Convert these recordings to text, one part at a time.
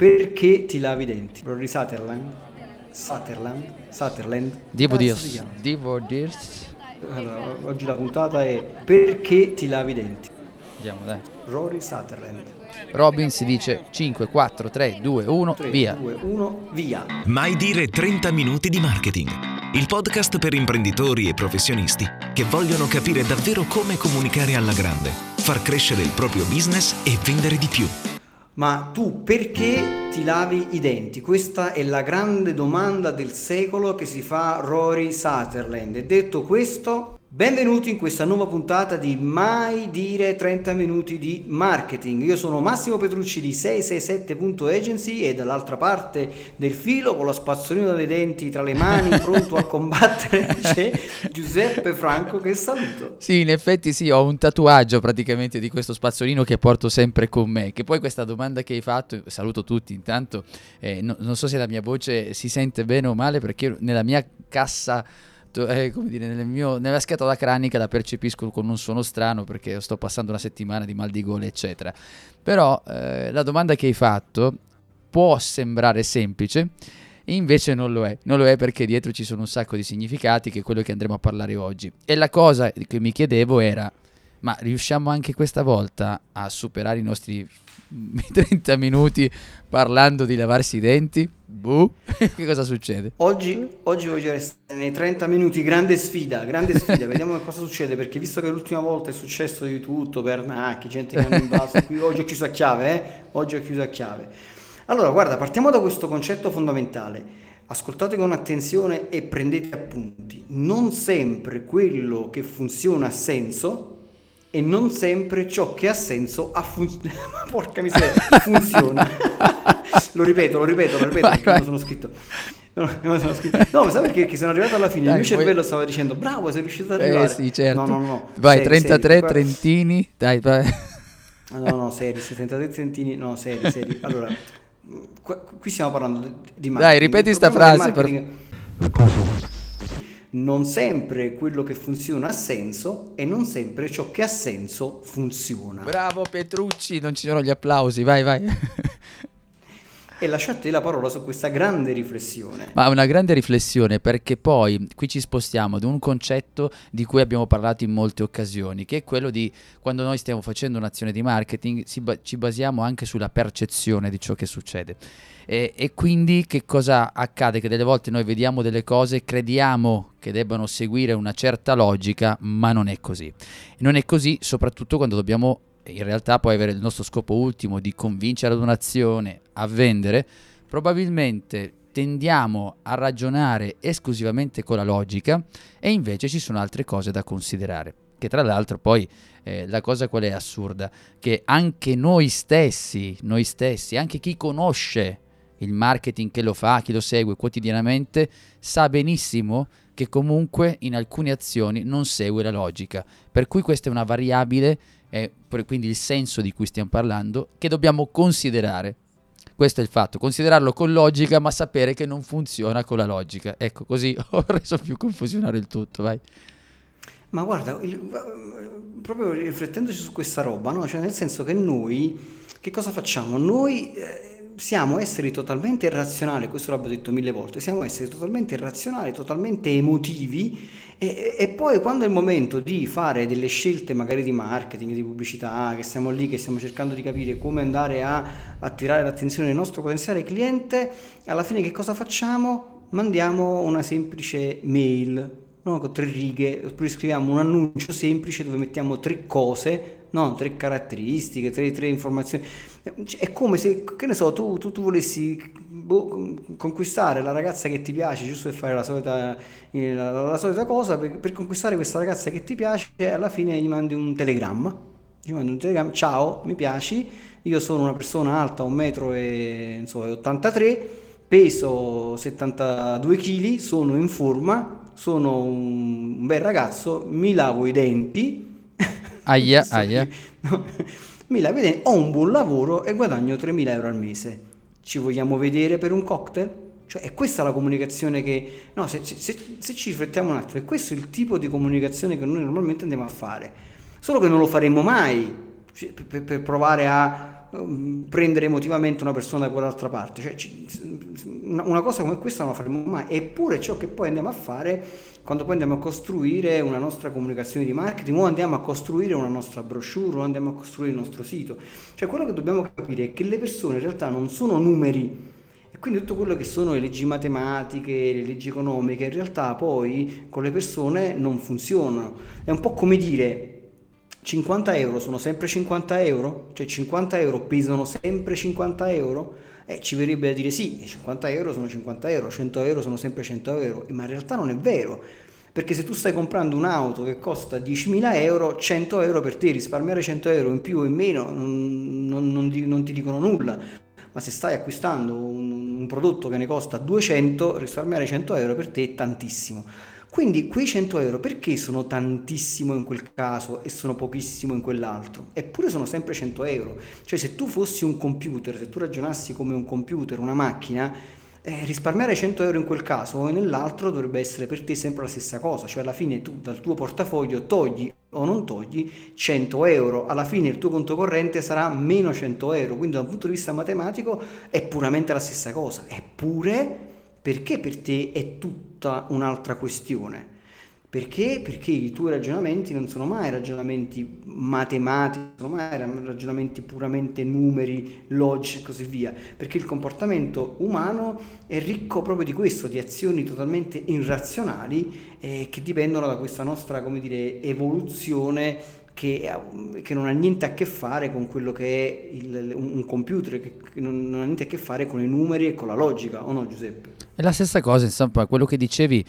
perché ti lavi i denti? Rory Sutherland? Sutherland? Sutherland? Devo dirsi, devo dirsi. Allora, oggi la puntata è perché ti lavi i denti? Andiamo, dai. Rory Sutherland. Robin si dice 5, 4, 3, 2, 1, 3, via. 2, 1, via. Mai dire 30 minuti di marketing. Il podcast per imprenditori e professionisti che vogliono capire davvero come comunicare alla grande, far crescere il proprio business e vendere di più. Ma tu perché ti lavi i denti? Questa è la grande domanda del secolo che si fa Rory Sutherland. E detto questo, benvenuti in questa nuova puntata di Mai dire 30 minuti di marketing. Io sono Massimo Petrucci di 667.agency e dall'altra parte del filo con la spazzolina dei denti tra le mani pronto a combattere c'è Giuseppe Franco che saluto. Sì, in effetti sì, ho un tatuaggio praticamente di questo spazzolino che porto sempre con me. Che poi questa domanda che hai fatto, saluto tutti intanto, eh, no- non so se la mia voce si sente bene o male perché nella mia cassa, to- eh, come dire, nel mio- nella scatola cranica la percepisco con un suono strano perché sto passando una settimana di mal di gola, eccetera. Però eh, la domanda che hai fatto può sembrare semplice, Invece non lo è, non lo è perché dietro ci sono un sacco di significati che è quello che andremo a parlare oggi. E la cosa che mi chiedevo era, ma riusciamo anche questa volta a superare i nostri 30 minuti parlando di lavarsi i denti? Buh, che cosa succede? Oggi, oggi voglio restare nei 30 minuti, grande sfida, grande sfida, vediamo cosa succede, perché visto che l'ultima volta è successo di tutto, pernacchi, gente che hanno invaso, oggi ho chiuso a chiave, eh? Oggi ho chiuso a chiave. Allora, guarda, partiamo da questo concetto fondamentale. Ascoltate con attenzione e prendete appunti. Non sempre quello che funziona ha senso e non sempre ciò che ha senso ha funzionato. Porca miseria, funziona. lo ripeto, lo ripeto, lo ripeto, Vai, vai. sono scritto. No, me lo sono scritto. No, ma sai perché? Perché sono arrivato alla fine, Dai, il mio poi- cervello stava dicendo bravo, sei riuscito ad arrivare. Eh sì, certo. No, no, no. Vai, Seri, 33 seri. Trentini, dai, vai. No, no, seri, 73 centini, no, seri, seri. Allora, qui stiamo parlando di- marketing. Dai, ripeti Il sta problema del frase, per- Non sempre quello che funziona ha senso e non sempre ciò che ha senso funziona. Bravo Petrucci, non ci sono gli applausi, vai, vai. E lasciate la parola su questa grande riflessione. Ma una grande riflessione perché poi qui ci spostiamo ad un concetto di cui abbiamo parlato in molte occasioni, che è quello di quando noi stiamo facendo un'azione di marketing ba- ci basiamo anche sulla percezione di ciò che succede. E, e quindi che cosa accade? Che delle volte noi vediamo delle cose, crediamo che debbano seguire una certa logica, ma non è così. Non è così soprattutto quando dobbiamo in realtà poi avere il nostro scopo ultimo di convincere ad un'azione a vendere, probabilmente tendiamo a ragionare esclusivamente con la logica e invece ci sono altre cose da considerare. Che tra l'altro poi eh, la cosa qual è assurda? Che anche noi stessi, noi stessi, anche chi conosce il marketing che lo fa, chi lo segue quotidianamente, sa benissimo che comunque in alcune azioni non segue la logica. Per cui questa è una variabile, eh, quindi il senso di cui stiamo parlando, che dobbiamo considerare. Questo è il fatto, considerarlo con logica, ma sapere che non funziona con la logica. Ecco, così ho reso più confusionare il tutto, vai. Ma guarda, il- proprio riflettendoci su questa roba, no? Cioè nel senso che noi, che cosa facciamo? Noi eh, siamo esseri totalmente irrazionali, questo l'abbiamo detto mille volte, siamo esseri totalmente irrazionali, totalmente emotivi e, e poi quando è il momento di fare delle scelte magari di marketing, di pubblicità, che siamo lì, che stiamo cercando di capire come andare a attirare l'attenzione del nostro potenziale cliente, alla fine che cosa facciamo? Mandiamo una semplice mail no? con tre righe, oppure scriviamo un annuncio semplice dove mettiamo tre cose, no? tre caratteristiche, tre, tre informazioni. È come se, che ne so, tu, tu, tu volessi boh, conquistare la ragazza che ti piace, giusto per fare la solita, eh, la, la solita cosa, per, per conquistare questa ragazza che ti piace, alla fine gli mandi un telegramma. Gli mandi un telegramma, ciao, mi piaci, io sono una persona alta, 1 metro e insomma, e 83, peso 72 kg, sono in forma, sono un bel ragazzo, mi lavo i denti. Aia, aia. qui, no? Mi lavo i denti, ho un buon lavoro e guadagno 3.000 euro al mese. Ci vogliamo vedere per un cocktail? Cioè, è questa la comunicazione che... No, se, se- se- ci riflettiamo un attimo, è questo il tipo di comunicazione che noi normalmente andiamo a fare. Solo che non lo faremmo mai cioè, per, per- per provare a um, prendere emotivamente una persona da quell'altra parte. Cioè, una cosa come questa non la faremo mai, eppure ciò che poi andiamo a fare quando poi andiamo a costruire una nostra comunicazione di marketing o andiamo a costruire una nostra brochure o andiamo a costruire il nostro sito. Cioè quello che dobbiamo capire è che le persone in realtà non sono numeri, e quindi tutto quello che sono le leggi matematiche, le leggi economiche, in realtà poi con le persone non funzionano. È un po' come dire 50 euro sono sempre 50 euro? Cioè 50 euro pesano sempre 50 euro? Eh, ci verrebbe a dire sì, 50 euro sono 50 euro, 100 euro sono sempre 100 euro, ma in realtà non è vero. Perché se tu stai comprando un'auto che costa 10.000 euro, 100 euro per te, risparmiare 100 euro in più o in meno non, non, non, non ti dicono nulla. Ma se stai acquistando un, un prodotto che ne costa 200, risparmiare 100 euro per te è tantissimo. Quindi quei 100 euro perché sono tantissimo in quel caso e sono pochissimo in quell'altro? Eppure sono sempre 100 euro. Cioè se tu fossi un computer, se tu ragionassi come un computer, una macchina, eh, risparmiare 100 euro in quel caso o nell'altro dovrebbe essere per te sempre la stessa cosa, cioè alla fine tu dal tuo portafoglio togli o non togli 100 euro, alla fine il tuo conto corrente sarà meno 100 euro, quindi da un punto di vista matematico è puramente la stessa cosa, eppure perché per te è tutta un'altra questione? Perché? Perché i tuoi ragionamenti non sono mai ragionamenti matematici, sono mai ragionamenti puramente numeri, logici e così via. Perché il comportamento umano è ricco proprio di questo, di azioni totalmente irrazionali eh, che dipendono da questa nostra, come dire, evoluzione che, che, non ha niente a che fare con quello che è il, un computer, che, che, non, ha niente a che fare con i numeri e con la logica, o no Giuseppe? È la stessa cosa, insomma, quello che dicevi,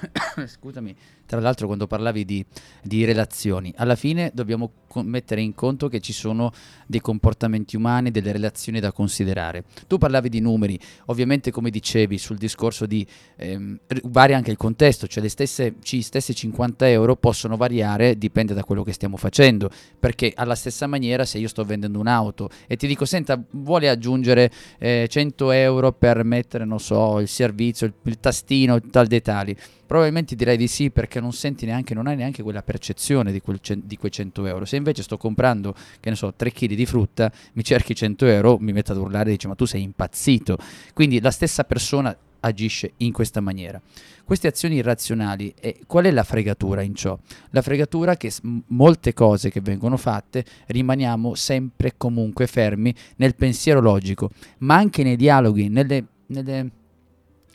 scusami, tra l'altro quando parlavi di, di, relazioni, alla fine dobbiamo mettere in conto che ci sono dei comportamenti umani, delle relazioni da considerare. Tu parlavi di numeri, ovviamente come dicevi sul discorso di ehm, varia anche il contesto, cioè le stesse, gli stessi 50 euro possono variare, dipende da quello che stiamo facendo, perché alla stessa maniera se io sto vendendo un'auto e ti dico senta vuole aggiungere eh, 100 euro per mettere, non so, il servizio, il, il tastino, tal dei tali, probabilmente direi di sì perché non senti neanche, non hai neanche quella percezione di, quel, di, quei 100 euro. Se invece sto comprando, che ne so, 3 kg di frutta, mi cerchi 100 euro, mi metto ad urlare e dice ma tu sei impazzito. Quindi la stessa persona agisce in questa maniera. Queste azioni irrazionali, eh, qual è la fregatura in ciò? La fregatura è che s- molte cose che vengono fatte rimaniamo sempre comunque fermi nel pensiero logico, ma anche nei dialoghi, nelle, nelle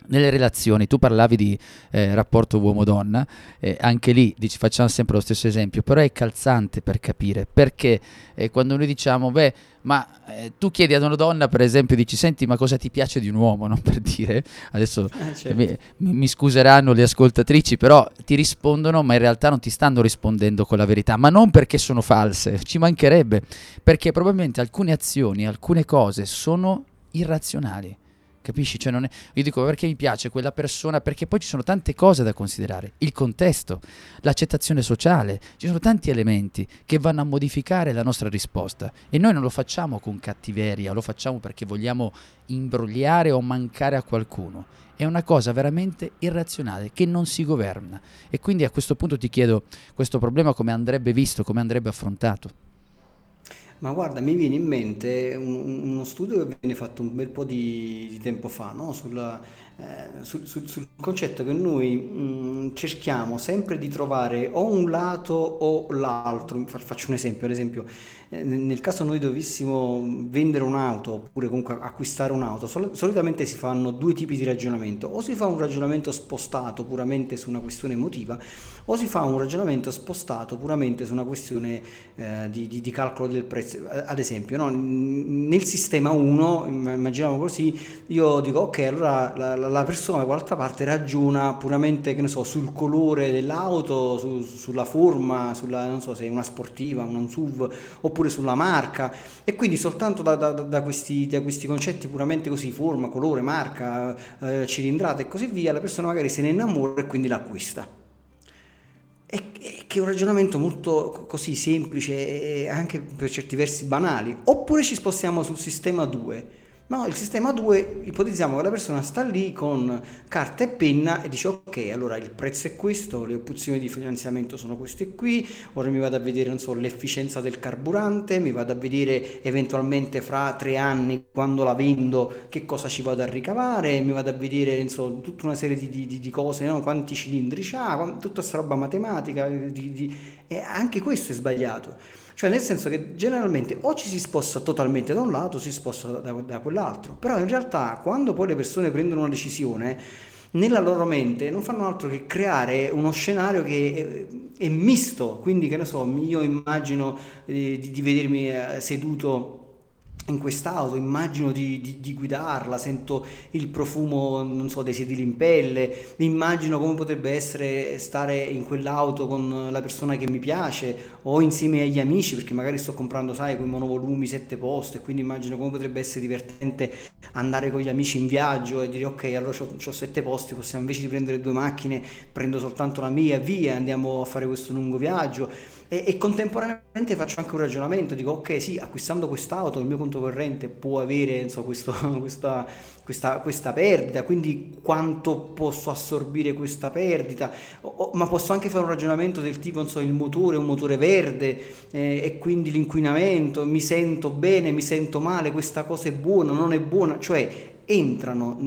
nelle relazioni, tu parlavi di eh, rapporto uomo-donna, eh, anche lì dici, facciamo sempre lo stesso esempio, però è calzante per capire, perché eh, quando noi diciamo, beh, ma eh, tu chiedi ad una donna, per esempio, dici, senti, ma cosa ti piace di un uomo, no? per dire, adesso eh, certo. mi, mi, scuseranno le ascoltatrici, però ti rispondono, ma in realtà non ti stanno rispondendo con la verità, ma non perché sono false, ci mancherebbe, perché probabilmente alcune azioni, alcune cose sono irrazionali Capisci? Cioè è... Io dico perché mi piace quella persona, perché poi ci sono tante cose da considerare. Il contesto, l'accettazione sociale, ci sono tanti elementi che vanno a modificare la nostra risposta. E noi non lo facciamo con cattiveria, lo facciamo perché vogliamo imbrogliare o mancare a qualcuno. È una cosa veramente irrazionale che non si governa. E quindi a questo punto ti chiedo questo problema come andrebbe visto, come andrebbe affrontato. Ma guarda, mi viene in mente un- uno studio che viene fatto un bel po' di, di tempo fa, no? Sulla, eh, sul, sul- sul concetto che noi mh, cerchiamo sempre di trovare o un lato o l'altro. Faccio un esempio, ad esempio, eh, nel caso noi dovessimo vendere un'auto oppure comunque acquistare un'auto, sol- solitamente si fanno due tipi di ragionamento, o si fa un ragionamento spostato puramente su una questione emotiva, o si fa un ragionamento spostato puramente su una questione eh, di, di- di calcolo del prezzo. Ad esempio, no? Nel sistema 1, immaginiamo così, io dico ok, allora la, la- la persona da qualche parte ragiona puramente, so, sul colore dell'auto, su- sulla forma, sulla, non so se è una sportiva, una SUV, oppure sulla marca e quindi soltanto da, da, da, questi, da questi, concetti puramente così, forma, colore, marca, eh, cilindrata e così via, la persona magari se ne innamora e quindi l'acquista. Che è un ragionamento molto così semplice e anche per certi versi banali. Oppure ci spostiamo sul sistema 2, No, il sistema 2, ipotizziamo che la persona sta lì con carta e penna e dice ok, allora il prezzo è questo, le opzioni di finanziamento sono queste qui, ora mi vado a vedere so, l'efficienza del carburante, mi vado a vedere eventualmente fra tre anni quando la vendo che cosa ci vado a ricavare, mi vado a vedere insomma, tutta una serie di, di- di cose, no? quanti cilindri quan- tutta questa roba matematica, di- e anche questo è sbagliato. Cioè, nel senso che generalmente o ci si sposta totalmente da un lato o si sposta da, da quell'altro. Però in realtà, quando poi le persone prendono una decisione, nella loro mente non fanno altro che creare uno scenario che è, è misto. Quindi, che ne so, io immagino eh, di, di vedermi eh, seduto in quest'auto, immagino di, di- di guidarla, sento il profumo, non so, dei sedili in pelle, immagino come potrebbe essere stare in quell'auto con la persona che mi piace o insieme agli amici, perché magari sto comprando, sai, quei monovolumi sette posti, quindi immagino come potrebbe essere divertente andare con gli amici in viaggio e dire ok, allora ho sette posti, possiamo invece di prendere due macchine, prendo soltanto la mia, via, andiamo a fare questo lungo viaggio. E, e contemporaneamente faccio anche un ragionamento, dico ok, sì, acquistando quest'auto il mio conto corrente può avere insomma, questo- questa, questa- questa perdita, quindi quanto posso assorbire questa perdita, O- o- ma posso anche fare un ragionamento del tipo, so, il motore è un motore verde eh, e quindi l'inquinamento, mi sento bene, mi sento male, questa cosa è buona, non è buona, cioè entrano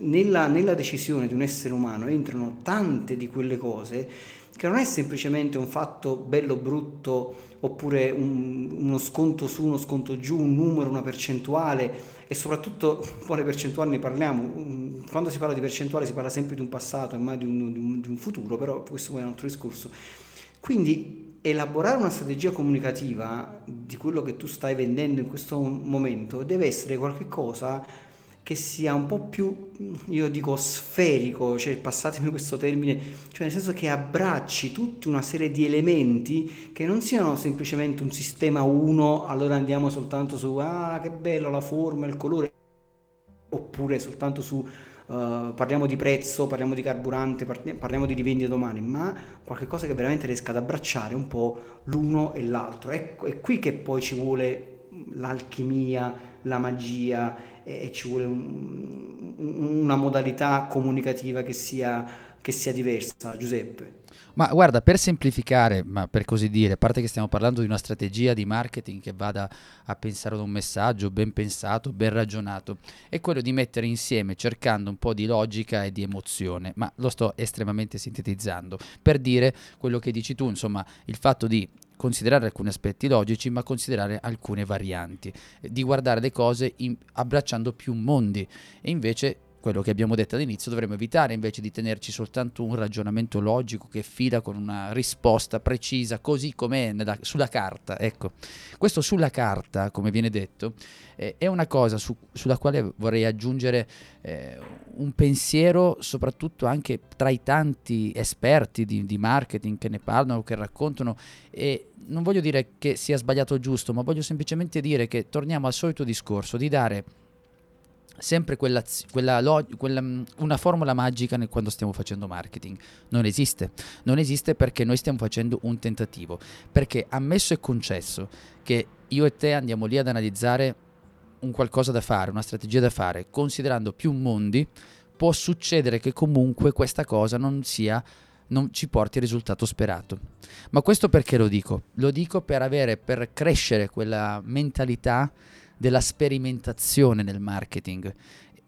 nella, nella decisione di un essere umano, entrano tante di quelle cose che non è semplicemente un fatto bello brutto oppure un- uno sconto su, uno sconto giù, un numero, una percentuale e soprattutto poi le percentuali ne parliamo, quando si parla di percentuale si parla sempre di un passato e mai di un, di un- di un futuro, però questo è un altro discorso. Quindi elaborare una strategia comunicativa di quello che tu stai vendendo in questo momento deve essere qualcosa che sia un po' più, io dico sferico, cioè passatemi questo termine, cioè nel senso che abbracci tutta una serie di elementi che non siano semplicemente un sistema uno, allora andiamo soltanto su, ah che bello la forma, il colore, oppure soltanto su eh, parliamo di prezzo, parliamo di carburante, parli- parliamo di rivendita domani, ma qualcosa che veramente riesca ad abbracciare un po' l'uno e l'altro. Ecco, è qui che poi ci vuole l'alchimia, la magia e, e ci vuole un- un- una modalità comunicativa che sia, che sia diversa, Giuseppe. Ma guarda, per semplificare, ma per così dire, a parte che stiamo parlando di una strategia di marketing che vada a pensare ad un messaggio ben pensato, ben ragionato, è quello di mettere insieme, cercando un po' di logica e di emozione, ma lo sto estremamente sintetizzando, per dire quello che dici tu, insomma, il fatto di considerare alcuni aspetti logici, ma considerare alcune varianti, di guardare le cose in- abbracciando più mondi. E invece quello che abbiamo detto all'inizio dovremmo evitare invece di tenerci soltanto un ragionamento logico che fila con una risposta precisa così com'è nella- sulla carta. Ecco, questo sulla carta, come viene detto, eh, è una cosa su- sulla quale vorrei aggiungere eh, un pensiero soprattutto anche tra i tanti esperti di, di marketing che ne parlano, che raccontano e non voglio dire che sia sbagliato o giusto, ma voglio semplicemente dire che torniamo al solito discorso di dare sempre quella, quella, quella, mm, una formula magica nel- quando stiamo facendo marketing. Non esiste. Non esiste perché noi stiamo facendo un tentativo. Perché ammesso e concesso che io e te andiamo lì ad analizzare un qualcosa da fare, una strategia da fare, considerando più mondi, può succedere che comunque questa cosa non sia non ci porti il risultato sperato. Ma questo perché lo dico? Lo dico per avere per crescere quella mentalità della sperimentazione nel marketing.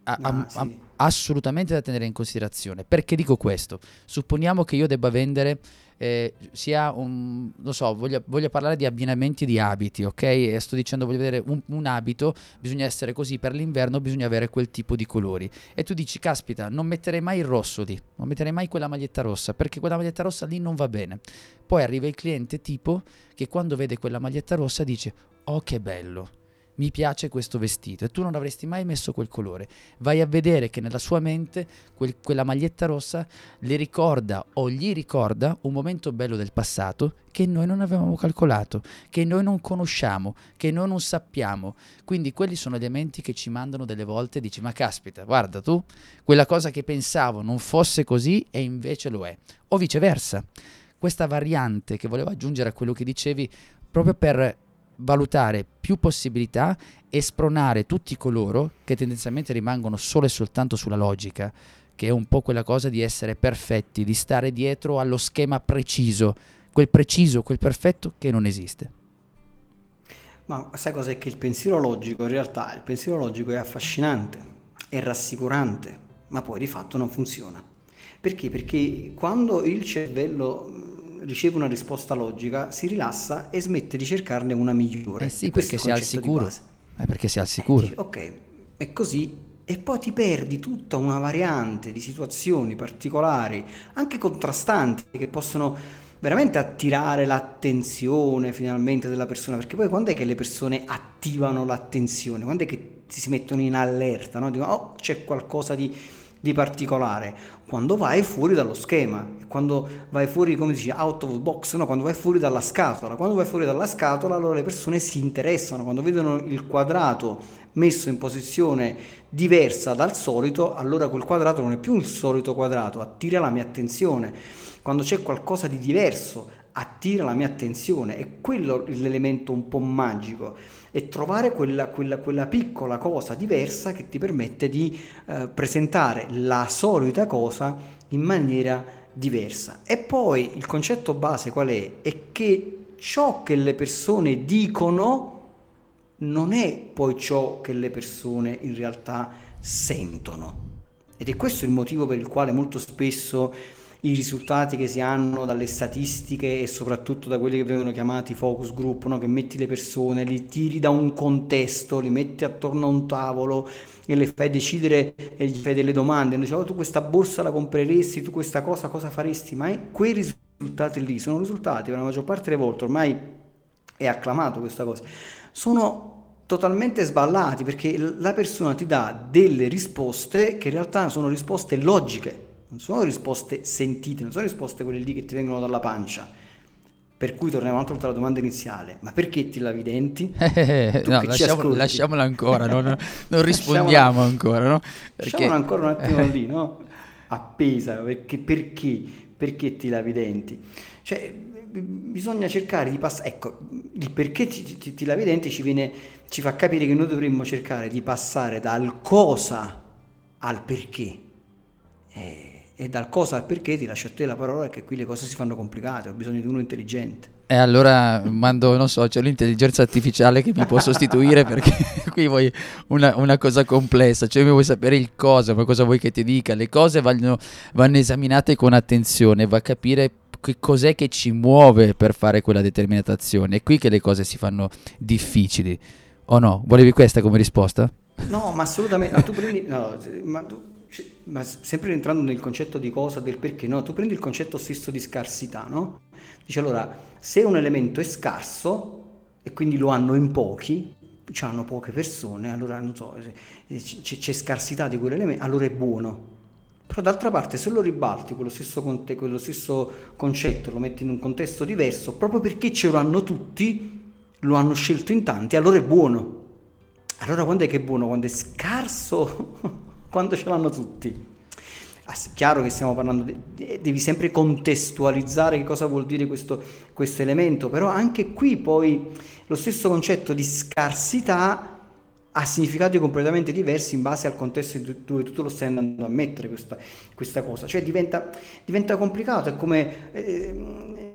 A- a- Ah, a- sì. assolutamente da tenere in considerazione. Perché dico questo? Supponiamo che io debba vendere eh, sia un, non so, voglio, voglio parlare di abbinamenti di abiti, ok? E sto dicendo voglio vedere un, un abito, bisogna essere così, per l'inverno bisogna avere quel tipo di colori. E tu dici, caspita, non metterei mai il rosso lì, non metterei mai quella maglietta rossa, perché quella maglietta rossa lì non va bene. Poi arriva il cliente tipo che quando vede quella maglietta rossa dice, oh che bello, mi piace questo vestito e tu non avresti mai messo quel colore. Vai a vedere che nella sua mente quel- quella maglietta rossa le ricorda o gli ricorda un momento bello del passato che noi non avevamo calcolato, che noi non conosciamo, che noi non sappiamo. Quindi quelli sono elementi che ci mandano delle volte e dici ma caspita, guarda tu, quella cosa che pensavo non fosse così e invece lo è. O viceversa. Questa variante che volevo aggiungere a quello che dicevi proprio per valutare più possibilità e spronare tutti coloro che tendenzialmente rimangono solo e soltanto sulla logica, che è un po' quella cosa di essere perfetti, di stare dietro allo schema preciso, quel preciso, quel perfetto che non esiste. Ma sai cos'è che il pensiero logico, in realtà il pensiero logico è affascinante, è rassicurante, ma poi di fatto non funziona. Perché? Perché quando il cervello riceve una risposta logica, si rilassa e smette di cercarne una migliore. Eh sì, perché si è al sicuro. Eh, perché è al sicuro. Eh, ok, è così. E poi ti perdi tutta una variante di situazioni particolari, anche contrastanti, che possono veramente attirare l'attenzione finalmente della persona, perché poi quando è che le persone attivano l'attenzione? Quando è che si mettono in allerta, no? Dicono, oh, c'è qualcosa di, di particolare. Quando vai fuori dallo schema, quando vai fuori, come si dice, out of box, no? quando vai fuori dalla scatola. Quando vai fuori dalla scatola, allora le persone si interessano, quando vedono il quadrato messo in posizione diversa dal solito, allora quel quadrato non è più il solito quadrato, attira la mia attenzione quando c'è qualcosa di diverso, attira la mia attenzione, è quello l'elemento un po' magico, è trovare quella, quella, quella piccola cosa diversa che ti permette di eh, presentare la solita cosa in maniera diversa. E poi il concetto base qual è? È che ciò che le persone dicono non è poi ciò che le persone in realtà sentono. Ed è questo il motivo per il quale molto spesso i risultati che si hanno dalle statistiche e soprattutto da quelli che vengono chiamati focus group, no? che metti le persone, li tiri da un contesto, li metti attorno a un tavolo e le fai decidere e gli fai delle domande, dice, oh, tu questa borsa la compreresti, tu questa cosa cosa faresti, ma quei risultati lì sono risultati per la maggior parte delle volte, ormai è acclamato questa cosa, sono totalmente sballati perché la persona ti dà delle risposte che in realtà sono risposte logiche non sono risposte sentite, non sono risposte quelle lì che ti vengono dalla pancia. Per cui torniamo un'altra volta alla domanda iniziale, ma perché ti lavi i denti? Eh, no, lasciamo, lasciamola ancora, non, non rispondiamo ancora, no? Perché... Lasciamola ancora un attimo lì, no? Appesa, perché, perché, perché ti lavi i denti? Cioè, bisogna cercare di passare, ecco, il perché ti, ti, ti lavi i denti ci, viene, ci fa capire che noi dovremmo cercare di passare dal cosa al perché. Eh, e dal cosa al perché ti lascio a te la parola che qui le cose si fanno complicate, ho bisogno di uno intelligente. E allora mando, non so, c'è l'intelligenza artificiale che mi può sostituire perché qui vuoi una, una, cosa complessa, cioè mi vuoi sapere il cosa, ma cosa vuoi che ti dica, le cose vanno, vanno esaminate con attenzione, va a capire che cos'è che ci muove per fare quella determinata azione, è qui che le cose si fanno difficili, o no? Volevi questa come risposta? No, ma assolutamente, no, tu prendi, no, ma tu ma sempre entrando nel concetto di cosa, del perché, no? Tu prendi il concetto stesso di scarsità, no? Dice allora, se un elemento è scarso e quindi lo hanno in pochi, ce l'hanno poche persone, allora non so, c'è, c'è scarsità di quell'elemento, allora è buono. Però d'altra parte se lo ribalti quello stesso, conte, quello stesso concetto, lo metti in un contesto diverso, proprio perché ce lo hanno tutti, lo hanno scelto in tanti, allora è buono. Allora quando è che è buono? Quando è scarso quando ce l'hanno tutti. Ah, chiaro che stiamo parlando, di, devi sempre contestualizzare che cosa vuol dire questo, questo elemento, però anche qui poi lo stesso concetto di scarsità ha significati completamente diversi in base al contesto dove tu lo stai andando a mettere questa, questa cosa, cioè diventa, diventa complicato, è come eh,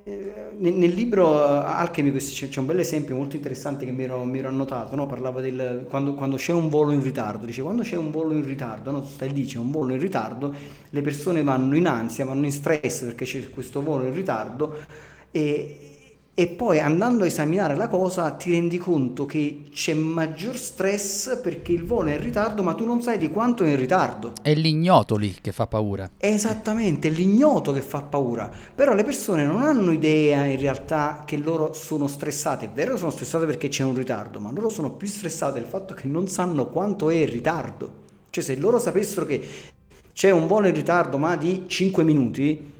nel, nel, libro eh, Alchemy c'è, c'è, un bel esempio molto interessante che mi ero, mi ero annotato, no? parlava del quando, quando, c'è un volo in ritardo, dice quando c'è un volo in ritardo, no? stai lì c'è un volo in ritardo, le persone vanno in ansia, vanno in stress perché c'è questo volo in ritardo e, e poi andando a esaminare la cosa ti rendi conto che c'è maggior stress perché il volo è in ritardo, ma tu non sai di quanto è in ritardo. È l'ignoto lì che fa paura. Esattamente, è l'ignoto che fa paura. Però le persone non hanno idea in realtà che loro sono stressate. È vero, sono stressate perché c'è un ritardo, ma loro sono più stressate del fatto che non sanno quanto è il ritardo. Cioè, se loro sapessero che c'è un volo in ritardo, ma di 5 minuti,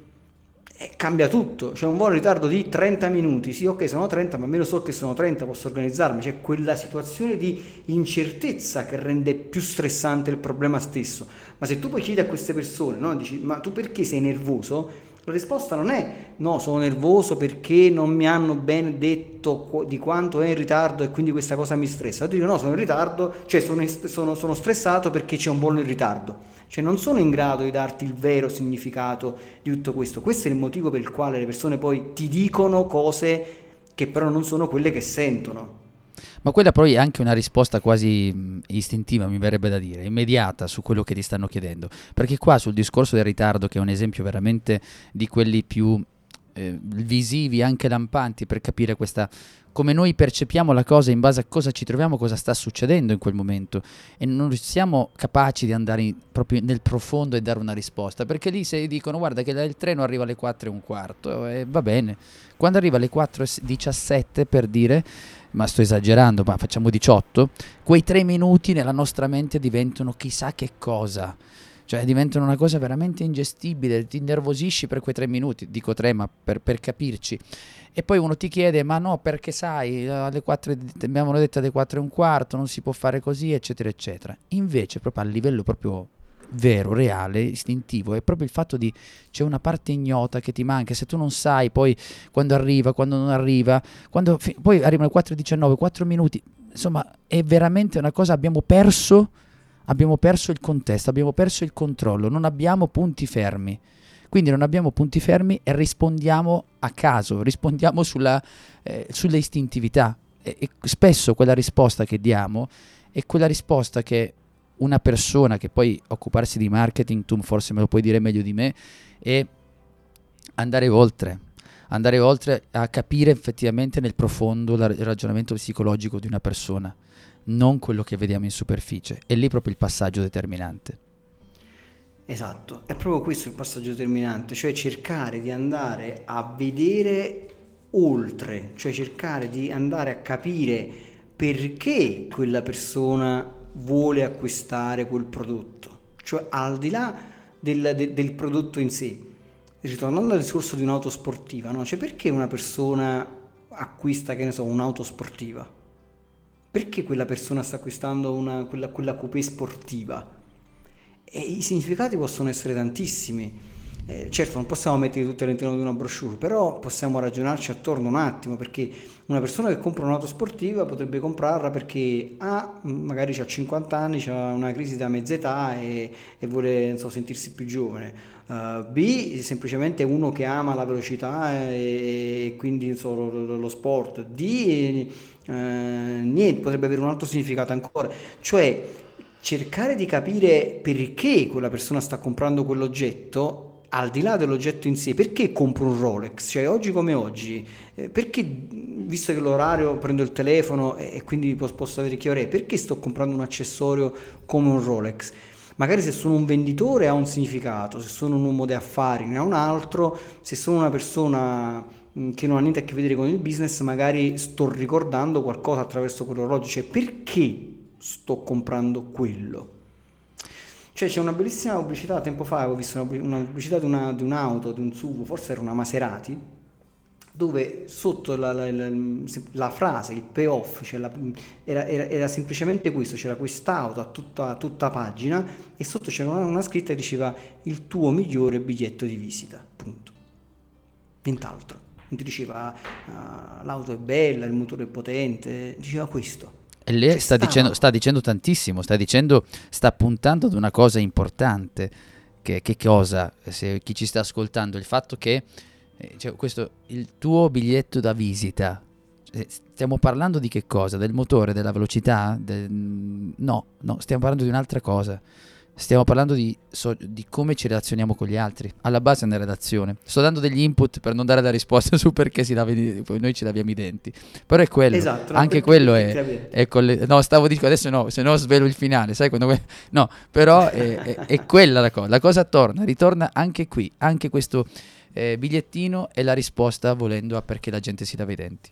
eh, cambia tutto, c'è un volo in ritardo di 30 minuti, sì ok sono 30 ma almeno so che sono 30, posso organizzarmi, c'è quella situazione di incertezza che rende più stressante il problema stesso, ma se tu poi chiedi a queste persone, no? dici ma tu perché sei nervoso? La risposta non è no, sono nervoso perché non mi hanno ben detto di quanto è in ritardo e quindi questa cosa mi stressa. Io dico no, sono in ritardo, cioè sono, sono, sono stressato perché c'è un bollo in ritardo. Cioè non sono in grado di darti il vero significato di tutto questo. Questo è il motivo per il quale le persone poi ti dicono cose che però non sono quelle che sentono. Ma quella poi è anche una risposta quasi istintiva, mi verrebbe da dire, immediata su quello che ti stanno chiedendo. Perché qua sul discorso del ritardo, che è un esempio veramente di quelli più eh, visivi, anche lampanti, per capire questa, come noi percepiamo la cosa in base a cosa ci troviamo, cosa sta succedendo in quel momento. E non siamo capaci di andare in, proprio nel profondo e dare una risposta, perché lì se dicono guarda che il treno arriva alle 4 e un quarto, e va bene, quando arriva alle 4 e 17 per dire, ma sto esagerando, ma facciamo 18, quei tre minuti nella nostra mente diventano chissà che cosa cioè diventano una cosa veramente ingestibile, ti innervosisci per quei tre minuti, dico tre ma per, per capirci, e poi uno ti chiede ma no perché sai alle 4 abbiamo detto alle 4 e un quarto non si può fare così eccetera eccetera. Invece proprio a livello proprio vero, reale, istintivo, è proprio il fatto di c'è una parte ignota che ti manca, se tu non sai poi quando arriva, quando non arriva, quando poi arrivano le 4.19, 4 minuti, insomma è veramente una cosa, abbiamo perso, abbiamo perso il contesto, abbiamo perso il controllo, non abbiamo punti fermi. Quindi non abbiamo punti fermi e rispondiamo a caso, rispondiamo sulla, eh, sulla istintività. E, e spesso quella risposta che diamo è quella risposta che una persona che poi occuparsi di marketing, tu forse me lo puoi dire meglio di me, è andare oltre, andare oltre a capire effettivamente nel profondo il ragionamento psicologico di una persona, non quello che vediamo in superficie. È lì proprio il passaggio determinante. Esatto, è proprio questo il passaggio determinante, cioè cercare di andare a vedere oltre, cioè cercare di andare a capire perché quella persona vuole acquistare quel prodotto, cioè al di là del, de, del prodotto in sé. Ritornando al discorso di un'auto sportiva, no? cioè perché una persona acquista, che ne so, un'auto sportiva? Perché quella persona sta acquistando una, quella, quella coupé sportiva? E i significati possono essere tantissimi. Eh, certo, non possiamo mettere tutti all'interno di una brochure, però possiamo ragionarci attorno un attimo, perché una persona che compra un'auto sportiva potrebbe comprarla perché A, magari ha 50 anni, ha una crisi da mezza età e, e vuole so, sentirsi più giovane. Uh, B, semplicemente uno che ama la velocità e, e quindi so, lo, lo, sport. D, uh, niente, potrebbe avere un altro significato ancora. Cioè, cercare di capire perché quella persona sta comprando quell'oggetto, al di là dell'oggetto in sé, perché compro un Rolex? Cioè oggi come oggi, eh, perché visto che l'orario prendo il telefono e, quindi posso sapere che ora è, perché sto comprando un accessorio come un Rolex? Magari se sono un venditore ha un significato, se sono un uomo di affari ne ha un altro, se sono una persona che non ha niente a che vedere con il business, magari sto ricordando qualcosa attraverso quell'orologio, cioè perché sto comprando quello. Cioè c'è una bellissima pubblicità, tempo fa avevo visto una, una pubblicità di, una, di, un'auto, di un SUV, forse era una Maserati, dove sotto la, la, la, la frase, il payoff, cioè era, era, era, semplicemente questo, c'era quest'auto a tutta, tutta pagina e sotto c'era una, una, scritta che diceva il tuo migliore biglietto di visita, punto. Nient'altro. Non ti diceva uh, l'auto è bella, il motore è potente, diceva questo. E lei sta dicendo, sta dicendo, tantissimo, sta dicendo, sta puntando ad una cosa importante. Che, che cosa, se chi ci sta ascoltando, il fatto che eh, cioè, questo, il tuo biglietto da visita, eh, stiamo parlando di che cosa? Del motore, della velocità? Del... No, no, stiamo parlando di un'altra cosa. Stiamo parlando di, so, di, come ci relazioniamo con gli altri. Alla base è una relazione. Sto dando degli input per non dare la risposta su perché si lava noi ci laviamo i denti. Però è quello. Esatto, Anche quello è, è coll- No, stavo dicendo adesso no, se no svelo il finale. Sai quando... No, però è, è, è, quella la cosa. La cosa torna, ritorna anche qui. Anche questo eh, bigliettino è la risposta volendo a perché la gente si lava i denti.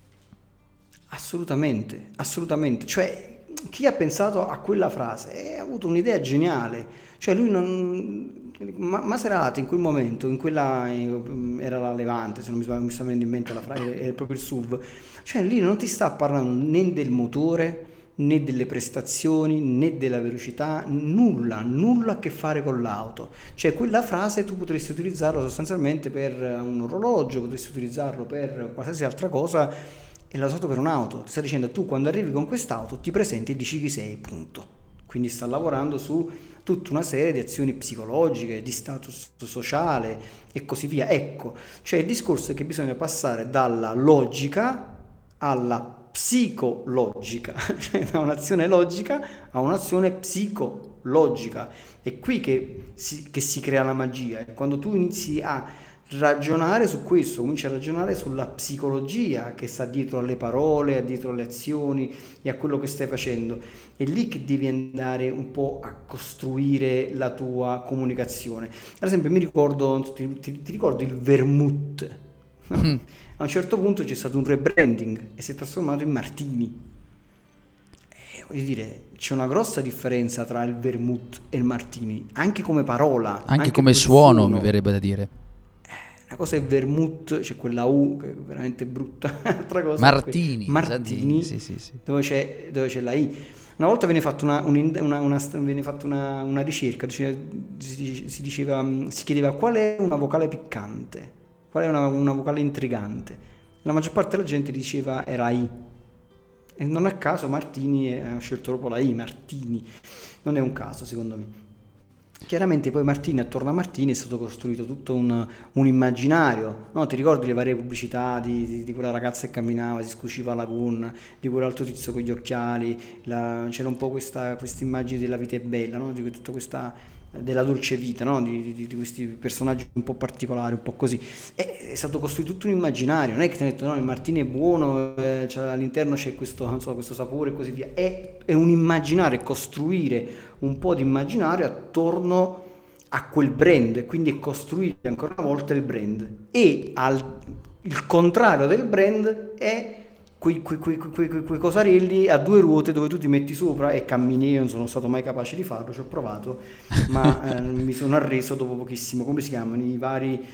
Assolutamente, assolutamente. Cioè chi ha pensato a quella frase ha avuto un'idea geniale. Cioè lui non... Maserati in quel momento, in quella eh, era la Levante, se non mi, mi sta venendo in mente la frase, è proprio il SUV. Cioè lì non ti sta parlando né del motore, né delle prestazioni né della velocità, nulla, nulla a che fare con l'auto. Cioè quella frase tu potresti utilizzarla sostanzialmente per un orologio, potresti utilizzarlo per qualsiasi altra cosa e la usato per un'auto. Sta dicendo tu quando arrivi con quest'auto ti presenti e dici chi sei, punto. Quindi sta lavorando su tutta una serie di azioni psicologiche, di status sociale e così via. Ecco, cioè il discorso è che bisogna passare dalla logica alla psicologica, cioè da un'azione logica a un'azione psicologica. È qui che si, che si crea la magia, è quando tu inizi a ragionare su questo, cominci a ragionare sulla psicologia che sta dietro alle parole, dietro alle azioni e a quello che stai facendo. È lì che devi andare un po' a costruire la tua comunicazione. Ad esempio, mi ricordo, ti, ti, ti ricordo il vermouth. No? Mm. A un certo punto c'è stato un rebranding e si è trasformato in Martini. E, voglio dire, c'è una grossa differenza tra il vermouth e il Martini, anche come parola. Anche, anche come suono, suono, mi verrebbe da dire. Una cosa è vermouth, c'è quella U che è veramente brutta. Altra cosa Martini. Martini, sì, sì, sì. Dove, c'è, dove, c'è, la I. Una volta viene fatta una, una, una, viene fatta una ricerca, si, diceva, si chiedeva qual è una vocale piccante, qual è una, vocale intrigante. La maggior parte della gente diceva era I. E non a caso Martini ha scelto proprio la I, Martini. Non è un caso, secondo me. Chiaramente poi Martini, attorno a Martini è stato costruito tutto un, un immaginario, no? ti ricordi le varie pubblicità di, di, di, quella ragazza che camminava, si scuciva la gun, di quell'altro tizio con gli occhiali, la, c'era un po' questa immagine della vita è bella, no? di tutta questa della dolce vita, no? di, di, di, questi personaggi un po' particolari, un po' così. È, è, stato costruito tutto un immaginario, non è che ti hanno detto no, il Martini è buono, eh, cioè, all'interno c'è questo, so, questo, sapore e così via. È, è un immaginario, è costruire un po' di immaginario attorno a quel brand, quindi costruire ancora una volta il brand. E al, il contrario del brand è quei, quei, quei, quei, cosarelli a due ruote dove tu ti metti sopra e cammini. Io non sono stato mai capace di farlo, ci ho provato, ma eh, mi sono arreso dopo pochissimo. Come si chiamano i vari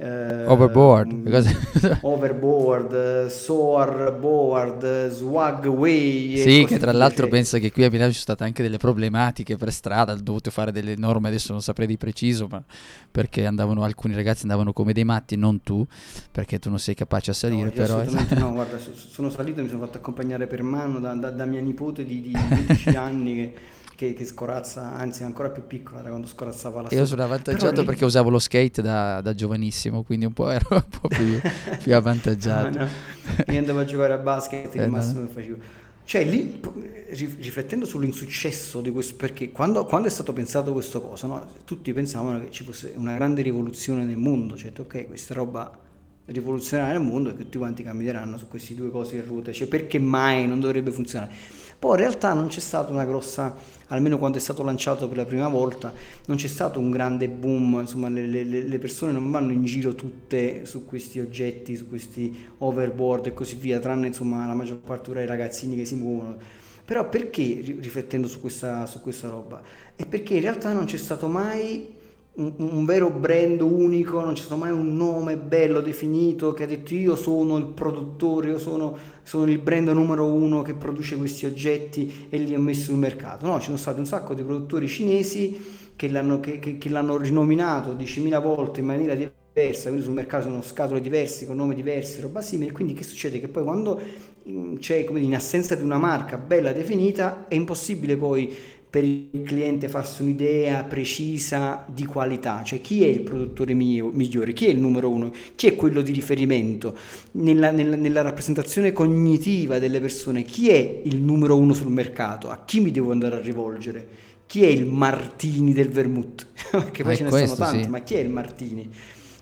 eh, overboard, overboard, soar board, swag way. Sì, che tra l'altro cioè. penso che qui a Milano ci sono state anche delle problematiche per strada, ho dovuto fare delle norme, adesso non saprei di preciso, ma perché andavano alcuni ragazzi andavano come dei matti, non tu, perché tu non sei capace a salire. No, però, no, guarda, sono salito e mi sono fatto accompagnare per mano da, da, da mia nipote di, di 12 anni che che, che, scorazza, anzi ancora più piccola da quando scorazzava la Io sono avvantaggiato perché usavo lo skate da, da, giovanissimo, quindi un po' ero un po' più, più avvantaggiato. no, no. Io andavo a giocare a basket, eh, il massimo no. che facevo. Cioè lì, riflettendo sull'insuccesso di questo, perché quando, quando è stato pensato questo cosa, no, tutti pensavano che ci fosse una grande rivoluzione nel mondo, cioè ok, questa roba rivoluzionerà nel mondo e tutti quanti cammineranno su queste due cose in ruota, cioè perché mai non dovrebbe funzionare? Poi in realtà non c'è stata una grossa, almeno quando è stato lanciato per la prima volta, non c'è stato un grande boom, insomma le, le, le persone non vanno in giro tutte su questi oggetti, su questi overboard e così via, tranne insomma la maggior parte dei ragazzini che si muovono. Però perché, riflettendo su questa, su questa roba? È perché in realtà non c'è stato mai un, un, vero brand unico, non c'è stato mai un nome bello definito che ha detto io sono il produttore, io sono, sono il brand numero uno che produce questi oggetti e li ho messi sul mercato. No, ci sono stati un sacco di produttori cinesi che l'hanno, che, che, che l'hanno rinominato 10.000 volte in maniera diversa, quindi sul mercato sono scatole diverse, con nomi diversi, roba simile, quindi che succede? Che poi quando mm, c'è come in assenza di una marca bella definita è impossibile poi per il cliente farsi un'idea precisa di qualità, cioè chi è il produttore mio, migliore, chi è il numero uno, chi è quello di riferimento? Nella, nella, nella, rappresentazione cognitiva delle persone, chi è il numero uno sul mercato, a chi mi devo andare a rivolgere, chi è il Martini del vermouth, perché poi eh, ce ne sono tanti, sì. ma chi è il Martini?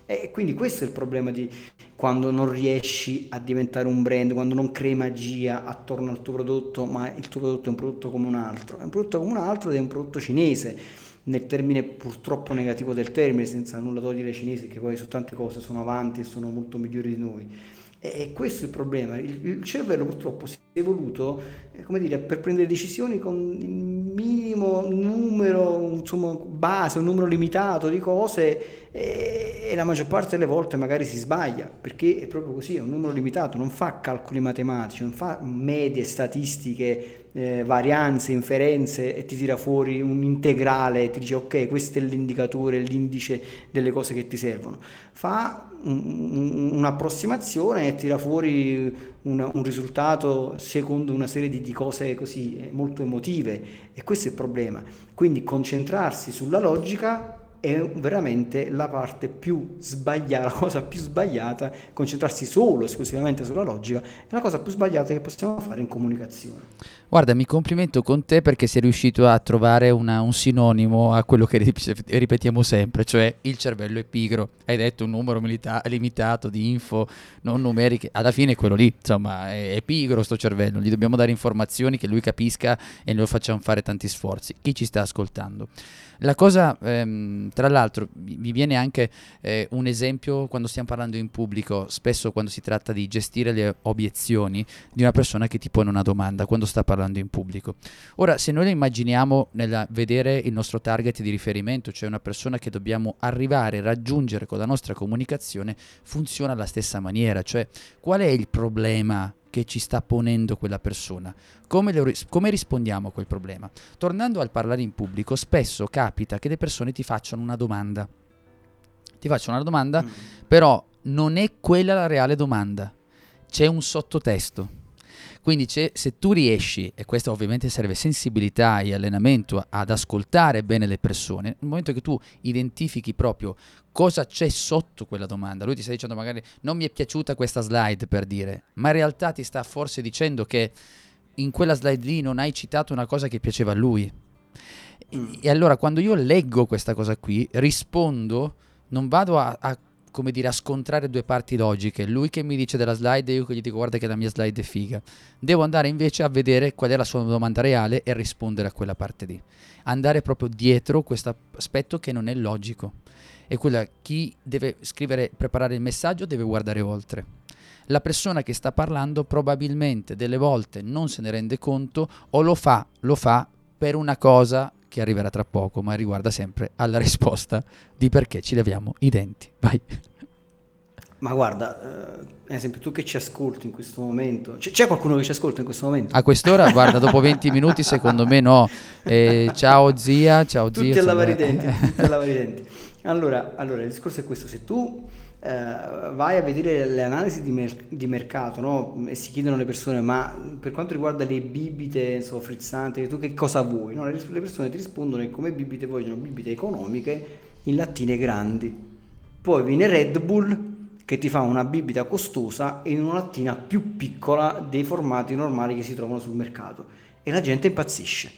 E quindi questo è il problema di quando non riesci a diventare un brand, quando non crei magia attorno al tuo prodotto, ma il tuo prodotto è un prodotto come un altro. È un prodotto come un altro ed è un prodotto cinese, nel termine purtroppo negativo del termine, senza nulla togliere ai cinesi che poi su tante cose sono avanti e sono molto migliori di noi. E questo è il problema. Il, cervello purtroppo si è evoluto eh, dire, per prendere decisioni con il minimo numero, insomma, base, un numero limitato di cose e, e, la maggior parte delle volte magari si sbaglia perché è proprio così, è un numero limitato, non fa calcoli matematici, non fa medie statistiche eh, varianze, inferenze e ti tira fuori un integrale, ti dice ok, questo è l'indicatore, l'indice delle cose che ti servono. Fa un, un'approssimazione e tira fuori un, un, risultato secondo una serie di, di cose così eh, molto emotive e questo è il problema. Quindi concentrarsi sulla logica è veramente la parte più sbagliata, la cosa più sbagliata, concentrarsi solo esclusivamente sulla logica, è la cosa più sbagliata che possiamo fare in comunicazione. Guarda, mi complimento con te perché sei riuscito a trovare una, un sinonimo a quello che ripetiamo sempre, cioè il cervello è pigro. Hai detto un numero milita- limitato di info non numeriche, alla fine è quello lì, insomma, è, è pigro sto cervello, gli dobbiamo dare informazioni che lui capisca e noi facciamo fare tanti sforzi. Chi ci sta ascoltando? La cosa, ehm, tra l'altro, mi viene anche eh, un esempio quando stiamo parlando in pubblico, spesso quando si tratta di gestire le obiezioni di una persona che ti pone una domanda quando sta parlando in pubblico. Ora, se noi lo immaginiamo nel vedere il nostro target di riferimento, cioè una persona che dobbiamo arrivare, raggiungere con la nostra comunicazione, funziona alla stessa maniera, cioè qual è il problema che ci sta ponendo quella persona. Come, le, come, rispondiamo a quel problema? Tornando al parlare in pubblico, spesso capita che le persone ti facciano una domanda. Ti facciano una domanda, mm. però non è quella la reale domanda. C'è un sottotesto. Quindi se tu riesci, e questo ovviamente serve sensibilità e allenamento ad ascoltare bene le persone, nel momento che tu identifichi proprio cosa c'è sotto quella domanda, lui ti sta dicendo magari non mi è piaciuta questa slide per dire, ma in realtà ti sta forse dicendo che in quella slide lì non hai citato una cosa che piaceva a lui. E, e allora quando io leggo questa cosa qui, rispondo, non vado a, a come dire, a scontrare due parti logiche. Lui che mi dice della slide e io che gli dico guarda che la mia slide è figa. Devo andare invece a vedere qual è la sua domanda reale e rispondere a quella parte lì. Andare proprio dietro questo aspetto che non è logico. E quella chi deve scrivere, preparare il messaggio deve guardare oltre. La persona che sta parlando probabilmente delle volte non se ne rende conto o lo fa, lo fa per una cosa che arriverà tra poco, ma riguarda sempre alla risposta di perché ci leviamo i denti. Vai. Ma guarda, eh, ad esempio tu che ci ascolti in questo momento, c'è, c'è, qualcuno che ci ascolta in questo momento? A quest'ora, guarda, dopo 20 minuti secondo me no. Eh, ciao zia, ciao tutti zia. A lavare i denti, tutti a lavare i denti. Allora, allora, il discorso è questo, se tu eh, vai a vedere le analisi di, mer- di mercato no? e si chiedono le persone ma per quanto riguarda le bibite so, frizzanti, tu che cosa vuoi? No? Le, le, persone ti rispondono che come bibite vogliono bibite economiche in lattine grandi. Poi viene Red Bull che ti fa una bibita costosa in una lattina più piccola dei formati normali che si trovano sul mercato e la gente impazzisce.